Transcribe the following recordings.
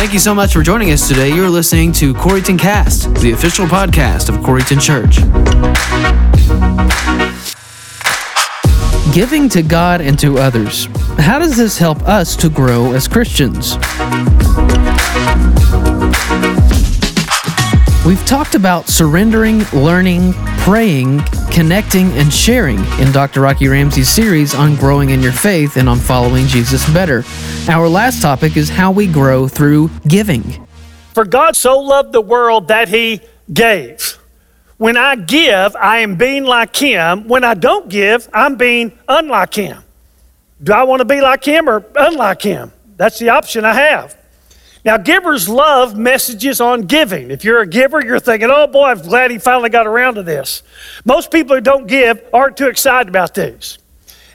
Thank you so much for joining us today. You're listening to Corryton Cast, the official podcast of Corryton Church. Giving to God and to others. How does this help us to grow as Christians? We've talked about surrendering, learning, praying, connecting, and sharing in Dr. Rocky Ramsey's series on growing in your faith and on following Jesus better. Our last topic is how we grow through giving. For God so loved the world that he gave. When I give, I am being like him. When I don't give, I'm being unlike him. Do I want to be like him or unlike him? That's the option I have. Now, givers love messages on giving. If you're a giver, you're thinking, oh boy, I'm glad he finally got around to this. Most people who don't give aren't too excited about these.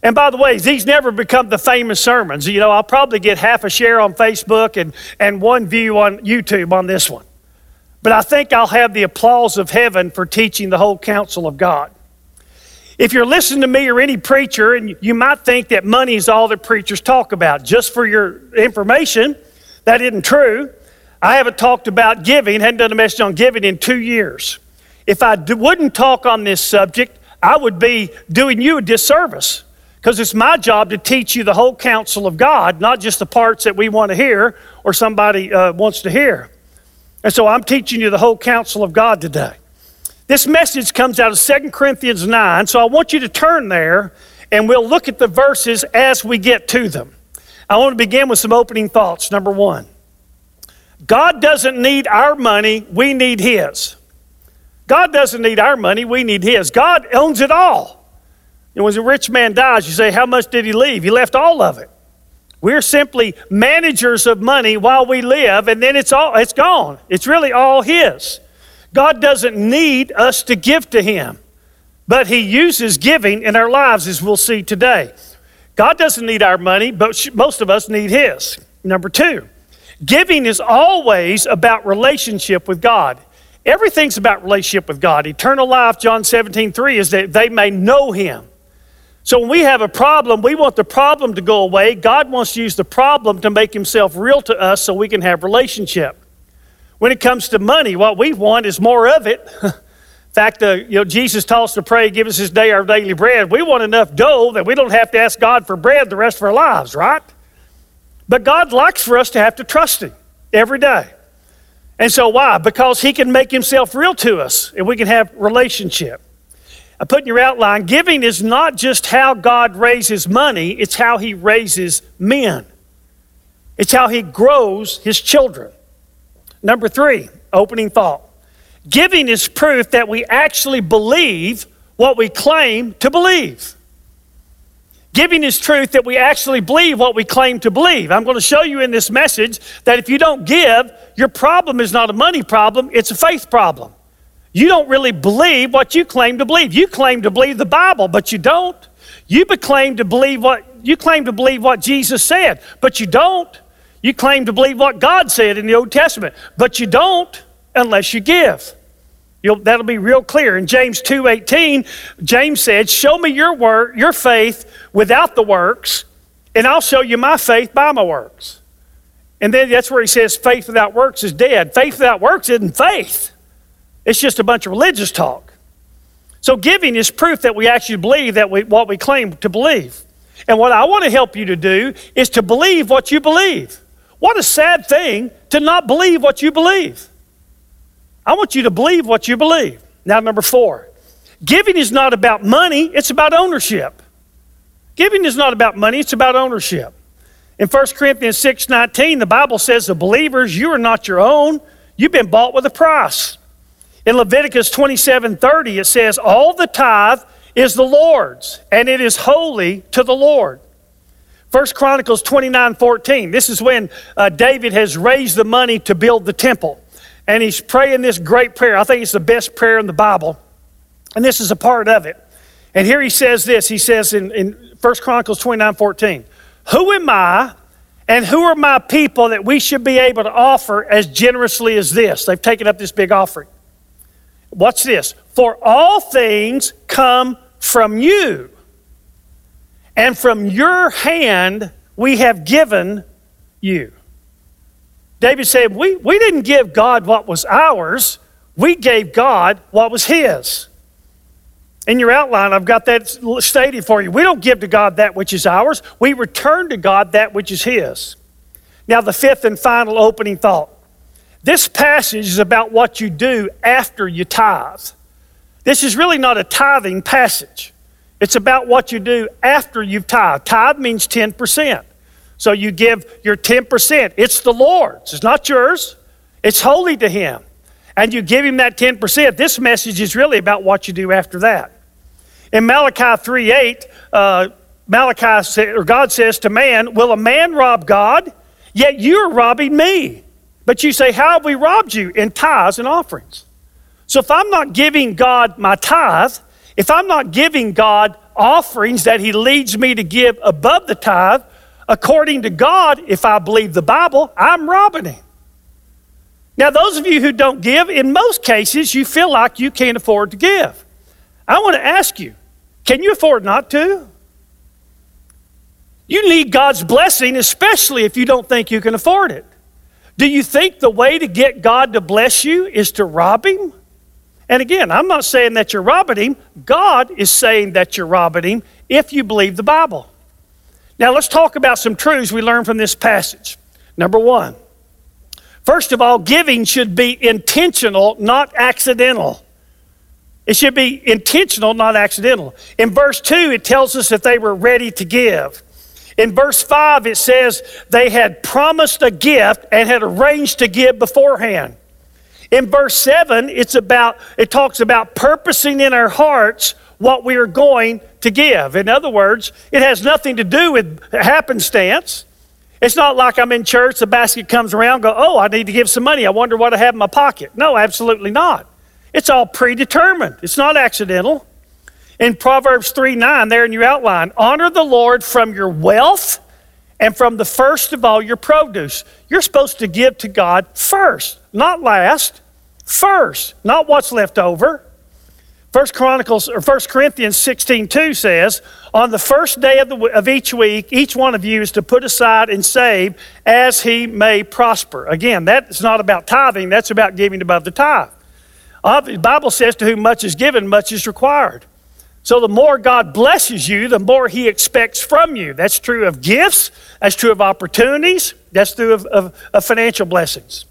And by the way, these never become the famous sermons. You know, I'll probably get half a share on Facebook and, and one view on YouTube on this one. But I think I'll have the applause of heaven for teaching the whole counsel of God. If you're listening to me or any preacher, and you might think that money is all that preachers talk about, just for your information, that isn't true. I haven't talked about giving, hadn't done a message on giving in two years. If I wouldn't talk on this subject, I would be doing you a disservice because it's my job to teach you the whole counsel of God, not just the parts that we want to hear or somebody uh, wants to hear. And so I'm teaching you the whole counsel of God today. This message comes out of 2 Corinthians 9, so I want you to turn there and we'll look at the verses as we get to them. I want to begin with some opening thoughts. Number one, God doesn't need our money, we need His. God doesn't need our money, we need His. God owns it all. And when a rich man dies, you say, How much did he leave? He left all of it. We're simply managers of money while we live, and then it's all it's gone. It's really all His. God doesn't need us to give to Him, but He uses giving in our lives, as we'll see today. God doesn't need our money, but most of us need His. Number two, giving is always about relationship with God. Everything's about relationship with God. Eternal life, John 17, 3, is that they may know Him. So when we have a problem, we want the problem to go away. God wants to use the problem to make Himself real to us so we can have relationship. When it comes to money, what we want is more of it. fact, uh, you know, Jesus taught us to pray, give us this day our daily bread. We want enough dough that we don't have to ask God for bread the rest of our lives, right? But God likes for us to have to trust Him every day. And so why? Because He can make Himself real to us and we can have relationship. I put in your outline, giving is not just how God raises money, it's how He raises men. It's how He grows His children. Number three, opening thought. Giving is proof that we actually believe what we claim to believe. Giving is truth that we actually believe what we claim to believe. I'm going to show you in this message that if you don't give, your problem is not a money problem, it's a faith problem. You don't really believe what you claim to believe. You claim to believe the Bible, but you don't. You claim to believe what you claim to believe what Jesus said, but you don't. You claim to believe what God said in the Old Testament, but you don't unless you give. You'll, that'll be real clear. In James 2:18, James said, "Show me your work, your faith without the works, and I'll show you my faith by my works." And then that's where he says faith without works is dead. Faith without works isn't faith. It's just a bunch of religious talk. So giving is proof that we actually believe that we, what we claim to believe. And what I want to help you to do is to believe what you believe. What a sad thing to not believe what you believe. I want you to believe what you believe. Now, number four, giving is not about money, it's about ownership. Giving is not about money, it's about ownership. In 1 Corinthians 6 19, the Bible says, The believers, you are not your own, you've been bought with a price. In Leviticus 27 30, it says, All the tithe is the Lord's, and it is holy to the Lord. 1 Chronicles 29 14, this is when uh, David has raised the money to build the temple and he's praying this great prayer. I think it's the best prayer in the Bible, and this is a part of it. And here he says this he says in, in 1 Chronicles 29 14, Who am I and who are my people that we should be able to offer as generously as this? They've taken up this big offering. What's this? For all things come from you, and from your hand we have given you. David said, we, we didn't give God what was ours, we gave God what was His. In your outline, I've got that stated for you. We don't give to God that which is ours, we return to God that which is His. Now, the fifth and final opening thought. This passage is about what you do after you tithe. This is really not a tithing passage. It's about what you do after you've tithed. Tithe means 10%. So you give your 10%. It's the Lord's, it's not yours, it's holy to Him. And you give Him that 10%. This message is really about what you do after that. In Malachi 3 8, uh, Malachi or God says to man, Will a man rob God? Yet you're robbing me. But you say, How have we robbed you? In tithes and offerings. So if I'm not giving God my tithe, if I'm not giving God offerings that He leads me to give above the tithe, according to God, if I believe the Bible, I'm robbing Him. Now, those of you who don't give, in most cases, you feel like you can't afford to give. I want to ask you can you afford not to? You need God's blessing, especially if you don't think you can afford it. Do you think the way to get God to bless you is to rob Him? And again, I'm not saying that you're robbing Him. God is saying that you're robbing Him if you believe the Bible. Now, let's talk about some truths we learn from this passage. Number one, first of all, giving should be intentional, not accidental. It should be intentional, not accidental. In verse 2, it tells us that they were ready to give. In verse 5, it says they had promised a gift and had arranged to give beforehand. In verse 7, it's about, it talks about purposing in our hearts what we are going to give. In other words, it has nothing to do with happenstance. It's not like I'm in church, the basket comes around, go, oh, I need to give some money. I wonder what I have in my pocket. No, absolutely not. It's all predetermined, it's not accidental. In Proverbs 3 9, there in your outline, honor the Lord from your wealth and from the first of all your produce. You're supposed to give to God first, not last, first, not what's left over. First Chronicles or First Corinthians 16 2 says, On the first day of, the, of each week, each one of you is to put aside and save as he may prosper. Again, that's not about tithing, that's about giving above the tithe. The Bible says, To whom much is given, much is required. So the more God blesses you, the more He expects from you. That's true of gifts, that's true of opportunities, that's true of, of, of financial blessings.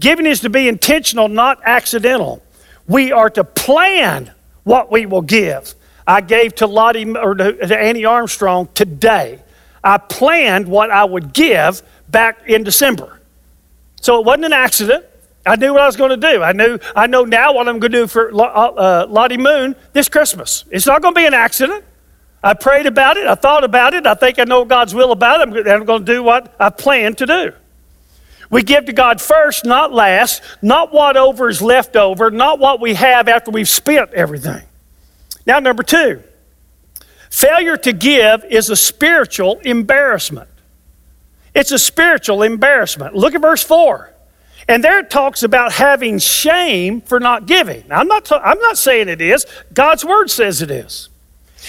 Giving is to be intentional, not accidental. We are to plan what we will give. I gave to Lottie or to, Annie Armstrong today. I planned what I would give back in December. So it wasn't an accident. I knew what I was going to do. I knew I know now what I'm going to do for uh, uh, Lottie Moon this Christmas. It's not going to be an accident. I prayed about it. I thought about it. I think I know God's will about it. I'm going to do what I planned to do. We give to God first, not last, not what over is left over, not what we have after we've spent everything. Now, number two, failure to give is a spiritual embarrassment. It's a spiritual embarrassment. Look at verse 4. And there it talks about having shame for not giving. Now, I'm not, I'm not saying it is, God's word says it is.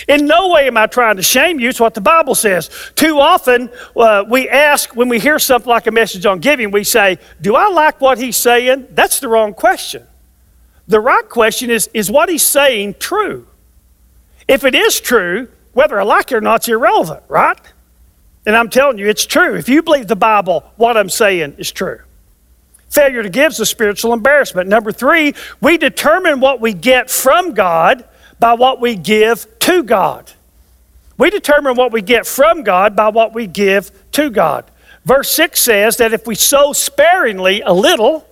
In no way am I trying to shame you. It's what the Bible says. Too often, uh, we ask when we hear something like a message on giving, we say, Do I like what he's saying? That's the wrong question. The right question is, Is what he's saying true? If it is true, whether I like it or not, it's irrelevant, right? And I'm telling you, it's true. If you believe the Bible, what I'm saying is true. Failure to give is a spiritual embarrassment. Number three, we determine what we get from God by what we give to God. We determine what we get from God by what we give to God. Verse 6 says that if we sow sparingly a little,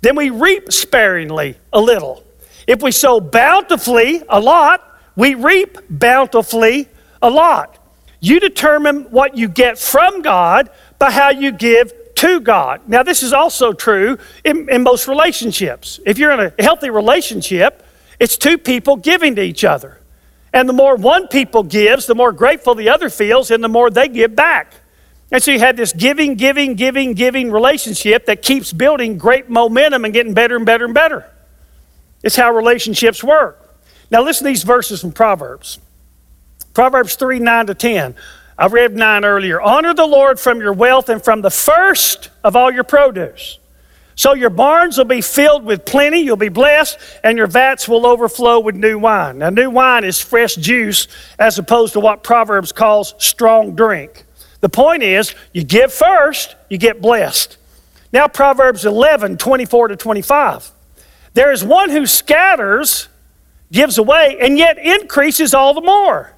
then we reap sparingly a little. If we sow bountifully a lot, we reap bountifully a lot. You determine what you get from God by how you give to God. Now, this is also true in, in most relationships. If you're in a healthy relationship, it's two people giving to each other. And the more one people gives, the more grateful the other feels, and the more they give back. And so you have this giving, giving, giving, giving relationship that keeps building great momentum and getting better and better and better. It's how relationships work. Now listen to these verses from Proverbs. Proverbs 3 9 to 10. I read 9 earlier. Honor the Lord from your wealth and from the first of all your produce. So your barns will be filled with plenty, you'll be blessed, and your vats will overflow with new wine. Now, new wine is fresh juice as opposed to what Proverbs calls strong drink. The point is, you give first, you get blessed. Now, Proverbs 11, 24 to 25. There is one who scatters, gives away, and yet increases all the more.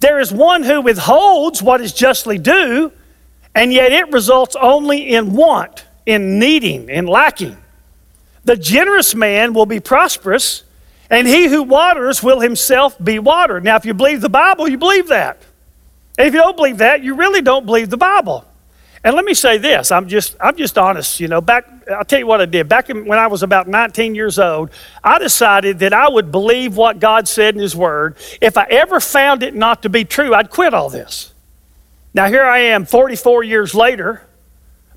There is one who withholds what is justly due, and yet it results only in want in needing, in lacking. The generous man will be prosperous, and he who waters will himself be watered. Now, if you believe the Bible, you believe that. And if you don't believe that, you really don't believe the Bible. And let me say this, I'm just I'm just honest, you know, back I'll tell you what I did. Back in, when I was about 19 years old, I decided that I would believe what God said in his word. If I ever found it not to be true, I'd quit all this. Now here I am 44 years later,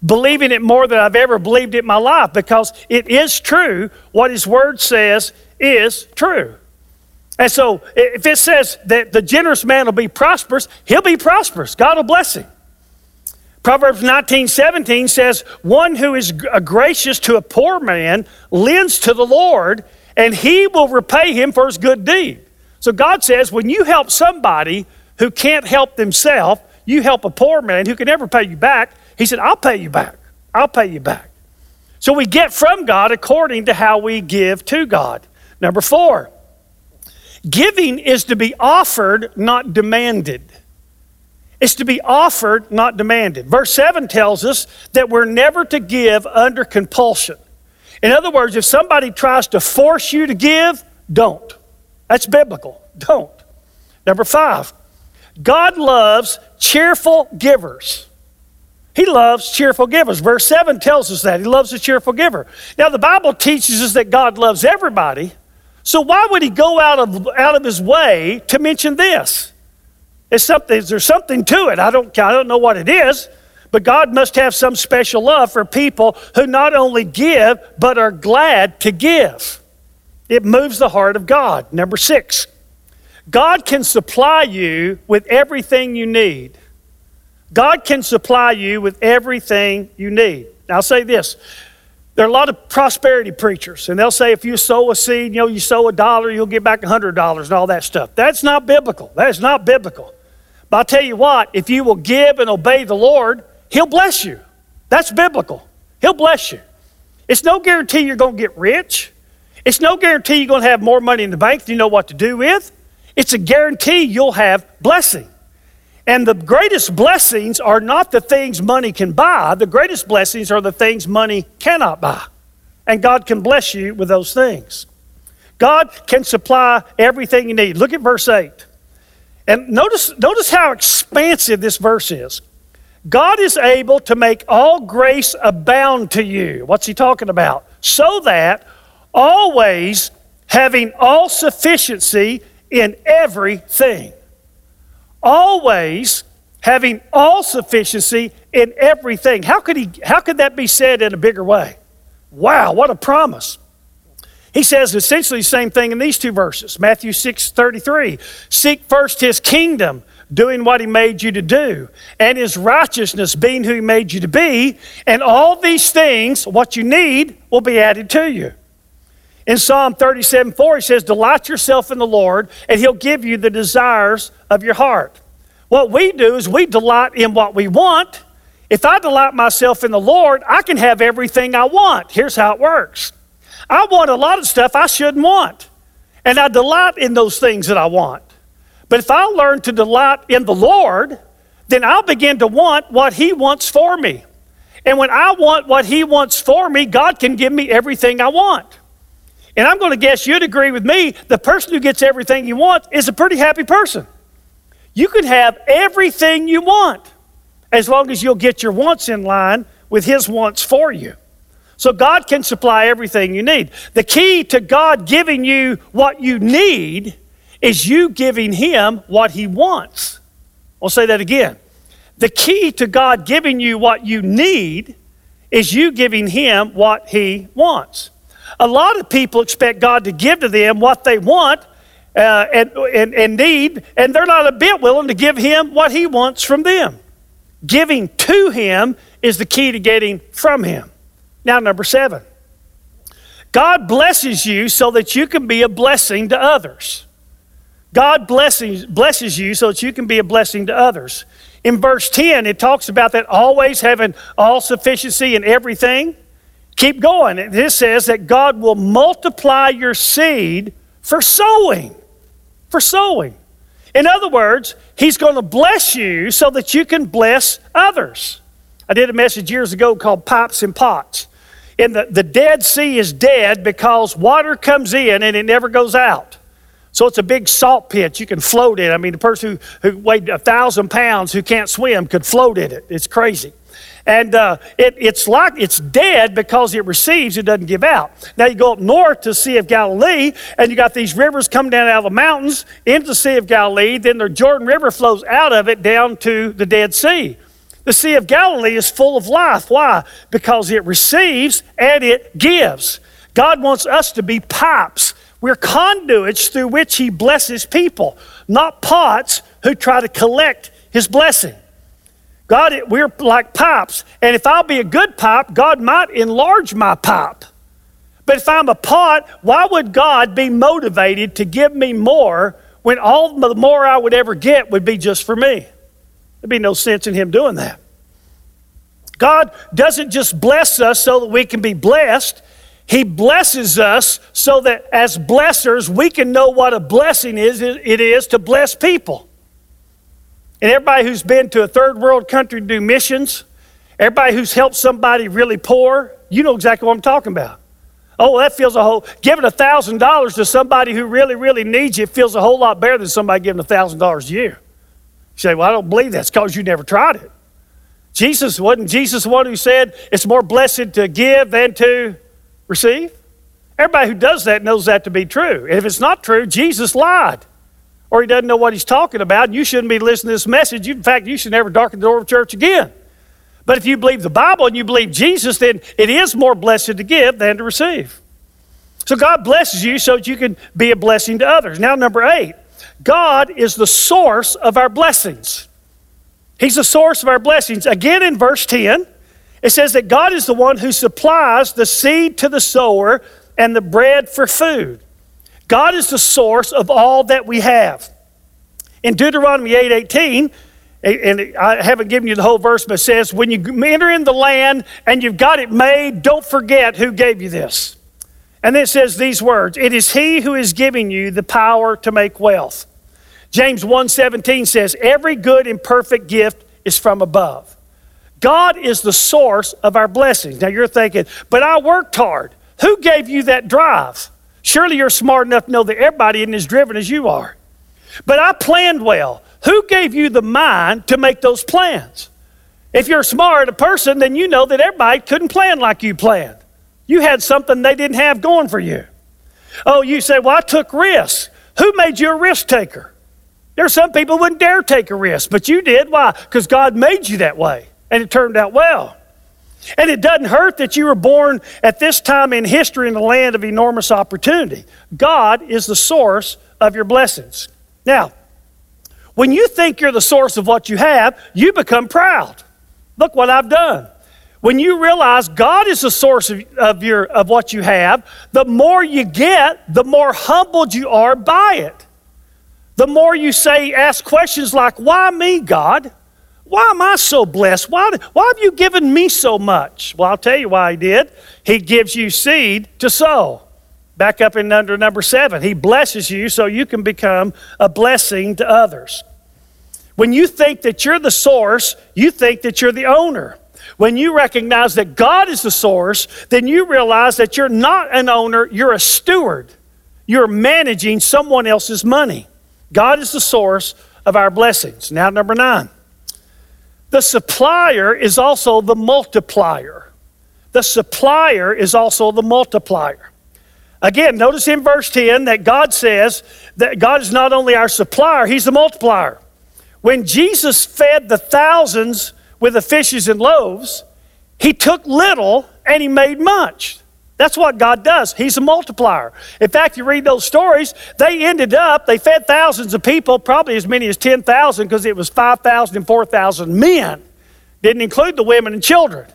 believing it more than I've ever believed it in my life because it is true. What His Word says is true. And so if it says that the generous man will be prosperous, he'll be prosperous. God will bless him. Proverbs 19, 17 says, One who is uh, gracious to a poor man lends to the Lord, and he will repay him for his good deed. So God says, when you help somebody who can't help themselves, you help a poor man who can never pay you back, he said, I'll pay you back. I'll pay you back. So we get from God according to how we give to God. Number four, giving is to be offered, not demanded. It's to be offered, not demanded. Verse 7 tells us that we're never to give under compulsion. In other words, if somebody tries to force you to give, don't. That's biblical. Don't. Number five, God loves cheerful givers. He loves cheerful givers. Verse 7 tells us that. He loves a cheerful giver. Now, the Bible teaches us that God loves everybody. So, why would he go out of, out of his way to mention this? It's something, there's something to it. I don't, I don't know what it is, but God must have some special love for people who not only give, but are glad to give. It moves the heart of God. Number six, God can supply you with everything you need. God can supply you with everything you need. Now, I'll say this. There are a lot of prosperity preachers, and they'll say if you sow a seed, you know, you sow a dollar, you'll get back a $100 and all that stuff. That's not biblical. That is not biblical. But I'll tell you what, if you will give and obey the Lord, He'll bless you. That's biblical. He'll bless you. It's no guarantee you're going to get rich. It's no guarantee you're going to have more money in the bank than you know what to do with. It's a guarantee you'll have blessing. And the greatest blessings are not the things money can buy, the greatest blessings are the things money cannot buy. And God can bless you with those things. God can supply everything you need. Look at verse 8. And notice, notice how expansive this verse is. God is able to make all grace abound to you. What's he talking about? So that always having all sufficiency in everything always having all sufficiency in everything. How could, he, how could that be said in a bigger way? Wow, what a promise. He says essentially the same thing in these two verses Matthew 6 33. Seek first his kingdom, doing what he made you to do, and his righteousness, being who he made you to be, and all these things, what you need, will be added to you. In Psalm 37 4, he says, Delight yourself in the Lord, and he'll give you the desires of your heart. What we do is we delight in what we want. If I delight myself in the Lord, I can have everything I want. Here's how it works I want a lot of stuff I shouldn't want, and I delight in those things that I want. But if I learn to delight in the Lord, then I'll begin to want what He wants for me. And when I want what He wants for me, God can give me everything I want. And I'm going to guess you'd agree with me the person who gets everything you want is a pretty happy person. You can have everything you want as long as you'll get your wants in line with His wants for you. So God can supply everything you need. The key to God giving you what you need is you giving Him what He wants. I'll say that again. The key to God giving you what you need is you giving Him what He wants. A lot of people expect God to give to them what they want, uh, and, and, and need, and they're not a bit willing to give him what he wants from them. Giving to him is the key to getting from him. Now, number seven God blesses you so that you can be a blessing to others. God blesses, blesses you so that you can be a blessing to others. In verse 10, it talks about that always having all sufficiency in everything. Keep going. This says that God will multiply your seed for sowing. For sowing. In other words, He's going to bless you so that you can bless others. I did a message years ago called Pipes and Pots. And the, the Dead Sea is dead because water comes in and it never goes out. So it's a big salt pit you can float in. I mean, the person who, who weighed a thousand pounds who can't swim could float in it. It's crazy. And uh, it, it's like it's dead because it receives, it doesn't give out. Now you go up north to the Sea of Galilee, and you got these rivers come down out of the mountains into the Sea of Galilee. Then the Jordan River flows out of it down to the Dead Sea. The Sea of Galilee is full of life. Why? Because it receives and it gives. God wants us to be pipes. We're conduits through which He blesses people, not pots who try to collect His blessing. God, we're like pipes. And if I'll be a good pipe, God might enlarge my pipe. But if I'm a pot, why would God be motivated to give me more when all the more I would ever get would be just for me? There'd be no sense in Him doing that. God doesn't just bless us so that we can be blessed. He blesses us so that as blessers, we can know what a blessing is, it is to bless people. And everybody who's been to a third world country to do missions, everybody who's helped somebody really poor, you know exactly what I'm talking about. Oh, that feels a whole, giving $1,000 to somebody who really, really needs you feels a whole lot better than somebody giving $1,000 a year. You say, well, I don't believe that's because you never tried it. Jesus, wasn't Jesus the one who said it's more blessed to give than to receive? Everybody who does that knows that to be true. if it's not true, Jesus lied or he doesn't know what he's talking about, and you shouldn't be listening to this message. In fact, you should never darken the door of church again. But if you believe the Bible and you believe Jesus, then it is more blessed to give than to receive. So God blesses you so that you can be a blessing to others. Now, number eight, God is the source of our blessings. He's the source of our blessings. Again, in verse 10, it says that God is the one who supplies the seed to the sower and the bread for food. God is the source of all that we have. In Deuteronomy 8 18, and I haven't given you the whole verse, but it says, When you enter in the land and you've got it made, don't forget who gave you this. And then it says these words It is He who is giving you the power to make wealth. James 1:17 says, Every good and perfect gift is from above. God is the source of our blessings. Now you're thinking, but I worked hard. Who gave you that drive? Surely you're smart enough to know that everybody isn't as driven as you are. But I planned well. Who gave you the mind to make those plans? If you're smart a person, then you know that everybody couldn't plan like you planned. You had something they didn't have going for you. Oh, you say, Well, I took risks. Who made you a risk taker? There are some people wouldn't dare take a risk, but you did. Why? Because God made you that way, and it turned out well. And it doesn't hurt that you were born at this time in history in a land of enormous opportunity. God is the source of your blessings. Now, when you think you're the source of what you have, you become proud. Look what I've done. When you realize God is the source of, of, your, of what you have, the more you get, the more humbled you are by it. The more you say, ask questions like, Why me, God? Why am I so blessed? Why, why have you given me so much? Well, I'll tell you why He did. He gives you seed to sow. Back up in under number seven, He blesses you so you can become a blessing to others. When you think that you're the source, you think that you're the owner. When you recognize that God is the source, then you realize that you're not an owner, you're a steward. You're managing someone else's money. God is the source of our blessings. Now, number nine. The supplier is also the multiplier. The supplier is also the multiplier. Again, notice in verse 10 that God says that God is not only our supplier, He's the multiplier. When Jesus fed the thousands with the fishes and loaves, He took little and He made much. That's what God does. He's a multiplier. In fact, you read those stories, they ended up, they fed thousands of people, probably as many as 10,000 because it was 5,000 and 4,000 men. Didn't include the women and children.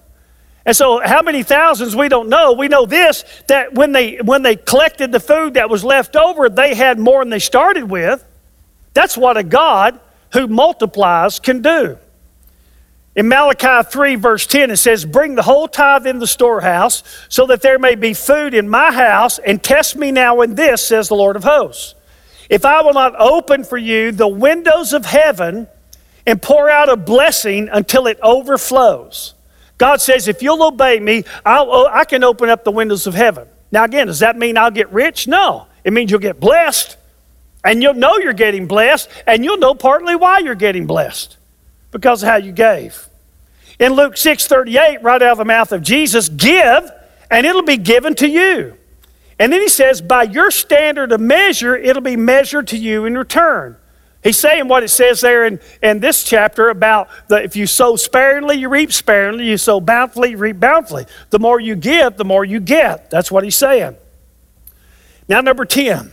And so how many thousands we don't know. We know this that when they when they collected the food that was left over, they had more than they started with. That's what a God who multiplies can do. In Malachi 3, verse 10, it says, Bring the whole tithe in the storehouse, so that there may be food in my house, and test me now in this, says the Lord of hosts. If I will not open for you the windows of heaven and pour out a blessing until it overflows. God says, if you'll obey me, I'll, I can open up the windows of heaven. Now, again, does that mean I'll get rich? No. It means you'll get blessed, and you'll know you're getting blessed, and you'll know partly why you're getting blessed because of how you gave. In Luke 6:38, right out of the mouth of Jesus, give and it'll be given to you. And then he says, by your standard of measure, it'll be measured to you in return. He's saying what it says there in, in this chapter about the, if you sow sparingly, you reap sparingly. You sow bountifully, you reap bountifully. The more you give, the more you get. That's what he's saying. Now, number 10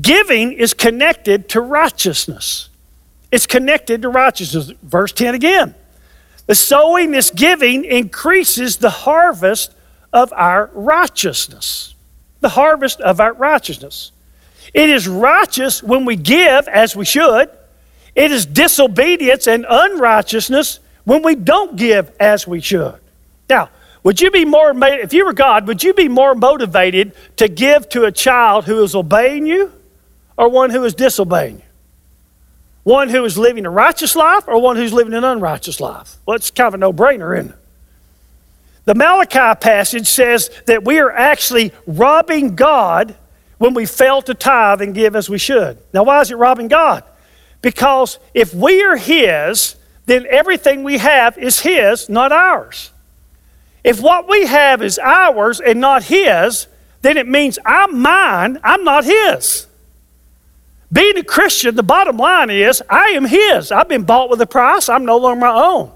giving is connected to righteousness. It's connected to righteousness. Verse 10 again. The sowing, this giving, increases the harvest of our righteousness. The harvest of our righteousness. It is righteous when we give as we should. It is disobedience and unrighteousness when we don't give as we should. Now, would you be more, if you were God, would you be more motivated to give to a child who is obeying you or one who is disobeying you? One who is living a righteous life or one who's living an unrighteous life? Well, it's kind of a no brainer, isn't it? The Malachi passage says that we are actually robbing God when we fail to tithe and give as we should. Now, why is it robbing God? Because if we are His, then everything we have is His, not ours. If what we have is ours and not His, then it means I'm mine, I'm not His. Being a Christian, the bottom line is I am His. I've been bought with a price. I'm no longer my own.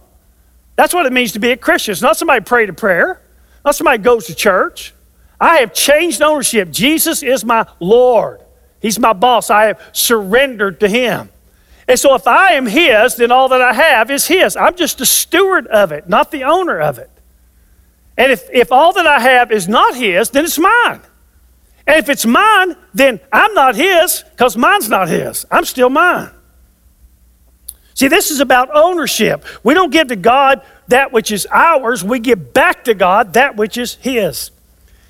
That's what it means to be a Christian. It's not somebody pray to prayer, not somebody goes to church. I have changed ownership. Jesus is my Lord. He's my boss. I have surrendered to Him. And so if I am His, then all that I have is His. I'm just a steward of it, not the owner of it. And if, if all that I have is not His, then it's mine. And if it's mine, then I'm not his because mine's not his. I'm still mine. See, this is about ownership. We don't give to God that which is ours, we give back to God that which is his.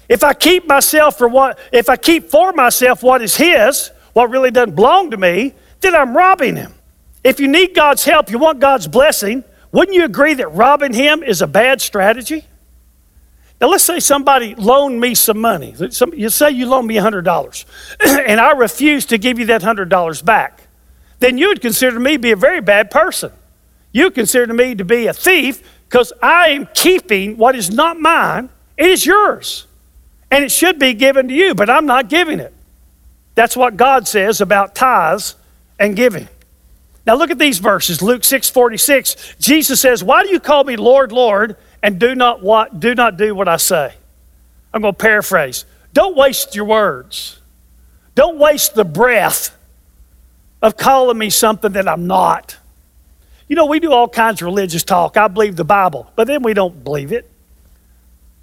If I keep myself for what if I keep for myself what is his, what really doesn't belong to me, then I'm robbing him. If you need God's help, you want God's blessing, wouldn't you agree that robbing him is a bad strategy? Now, let's say somebody loaned me some money. you say you loaned me $100, and I refuse to give you that $100 back. Then you would consider me to be a very bad person. You consider me to be a thief because I am keeping what is not mine. It is yours. And it should be given to you, but I'm not giving it. That's what God says about tithes and giving. Now look at these verses. Luke 6 46. Jesus says, Why do you call me Lord, Lord? And do not what do not do what I say. I'm going to paraphrase. Don't waste your words. Don't waste the breath of calling me something that I'm not. You know, we do all kinds of religious talk. I believe the Bible, but then we don't believe it.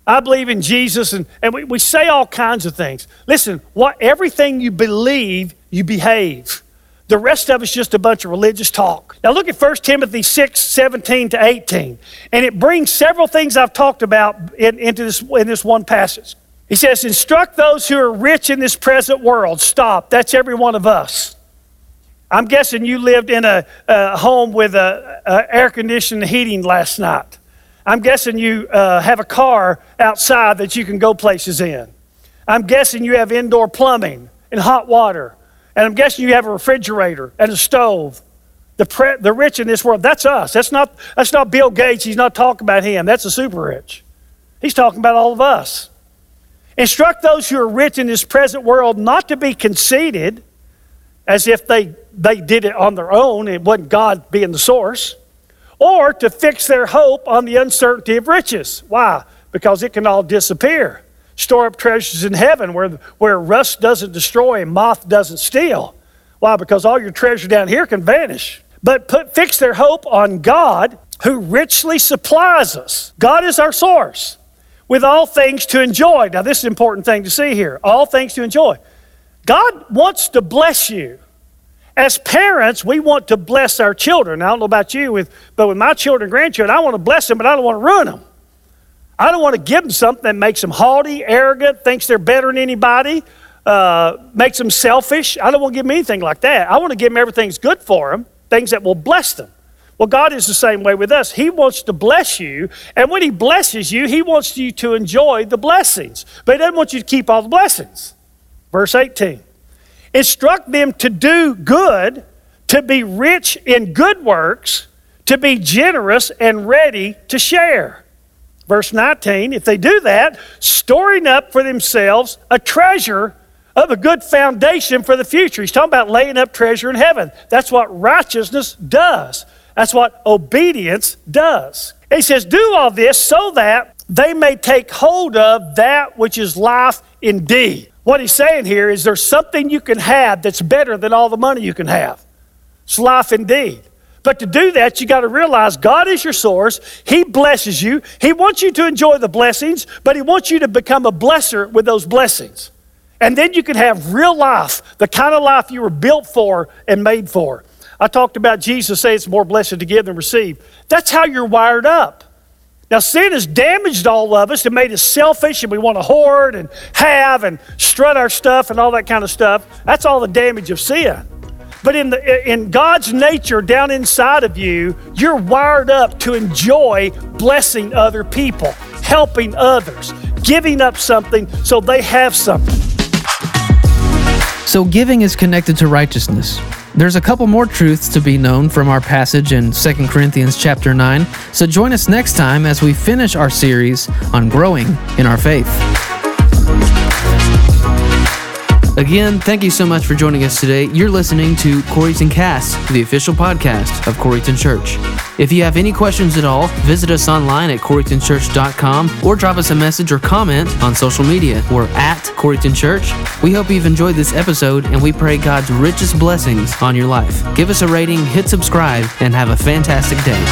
I believe in Jesus, and, and we, we say all kinds of things. Listen, what everything you believe, you behave. The rest of it's just a bunch of religious talk. Now look at 1 Timothy 6, 17 to 18. And it brings several things I've talked about in, into this, in this one passage. He says, Instruct those who are rich in this present world. Stop. That's every one of us. I'm guessing you lived in a, a home with a, a air conditioned heating last night. I'm guessing you uh, have a car outside that you can go places in. I'm guessing you have indoor plumbing and hot water and I'm guessing you have a refrigerator and a stove. The, pre- the rich in this world, that's us. That's not, that's not Bill Gates. He's not talking about him. That's the super rich. He's talking about all of us. Instruct those who are rich in this present world not to be conceited as if they, they did it on their own, it wasn't God being the source, or to fix their hope on the uncertainty of riches. Why? Because it can all disappear. Store up treasures in heaven where, where rust doesn't destroy and moth doesn't steal. Why? Because all your treasure down here can vanish. But put, fix their hope on God who richly supplies us. God is our source with all things to enjoy. Now, this is an important thing to see here all things to enjoy. God wants to bless you. As parents, we want to bless our children. I don't know about you, with, but with my children and grandchildren, I want to bless them, but I don't want to ruin them. I don't want to give them something that makes them haughty, arrogant, thinks they're better than anybody, uh, makes them selfish. I don't want to give them anything like that. I want to give them everything that's good for them, things that will bless them. Well, God is the same way with us. He wants to bless you, and when He blesses you, He wants you to enjoy the blessings, but He doesn't want you to keep all the blessings. Verse 18 Instruct them to do good, to be rich in good works, to be generous and ready to share. Verse 19 If they do that, storing up for themselves a treasure of a good foundation for the future. He's talking about laying up treasure in heaven. That's what righteousness does. That's what obedience does. He says, Do all this so that they may take hold of that which is life indeed. What he's saying here is there's something you can have that's better than all the money you can have. It's life indeed. But to do that, you got to realize God is your source. He blesses you. He wants you to enjoy the blessings, but He wants you to become a blesser with those blessings. And then you can have real life, the kind of life you were built for and made for. I talked about Jesus saying it's more blessed to give than receive. That's how you're wired up. Now, sin has damaged all of us and made us selfish, and we want to hoard and have and strut our stuff and all that kind of stuff. That's all the damage of sin. But in, the, in God's nature down inside of you, you're wired up to enjoy blessing other people, helping others, giving up something so they have something. So, giving is connected to righteousness. There's a couple more truths to be known from our passage in 2 Corinthians chapter 9, so join us next time as we finish our series on growing in our faith. Again, thank you so much for joining us today. You're listening to Corryton Cast, the official podcast of Corryton Church. If you have any questions at all, visit us online at corrytonchurch.com or drop us a message or comment on social media. We're at Corryton Church. We hope you've enjoyed this episode and we pray God's richest blessings on your life. Give us a rating, hit subscribe, and have a fantastic day.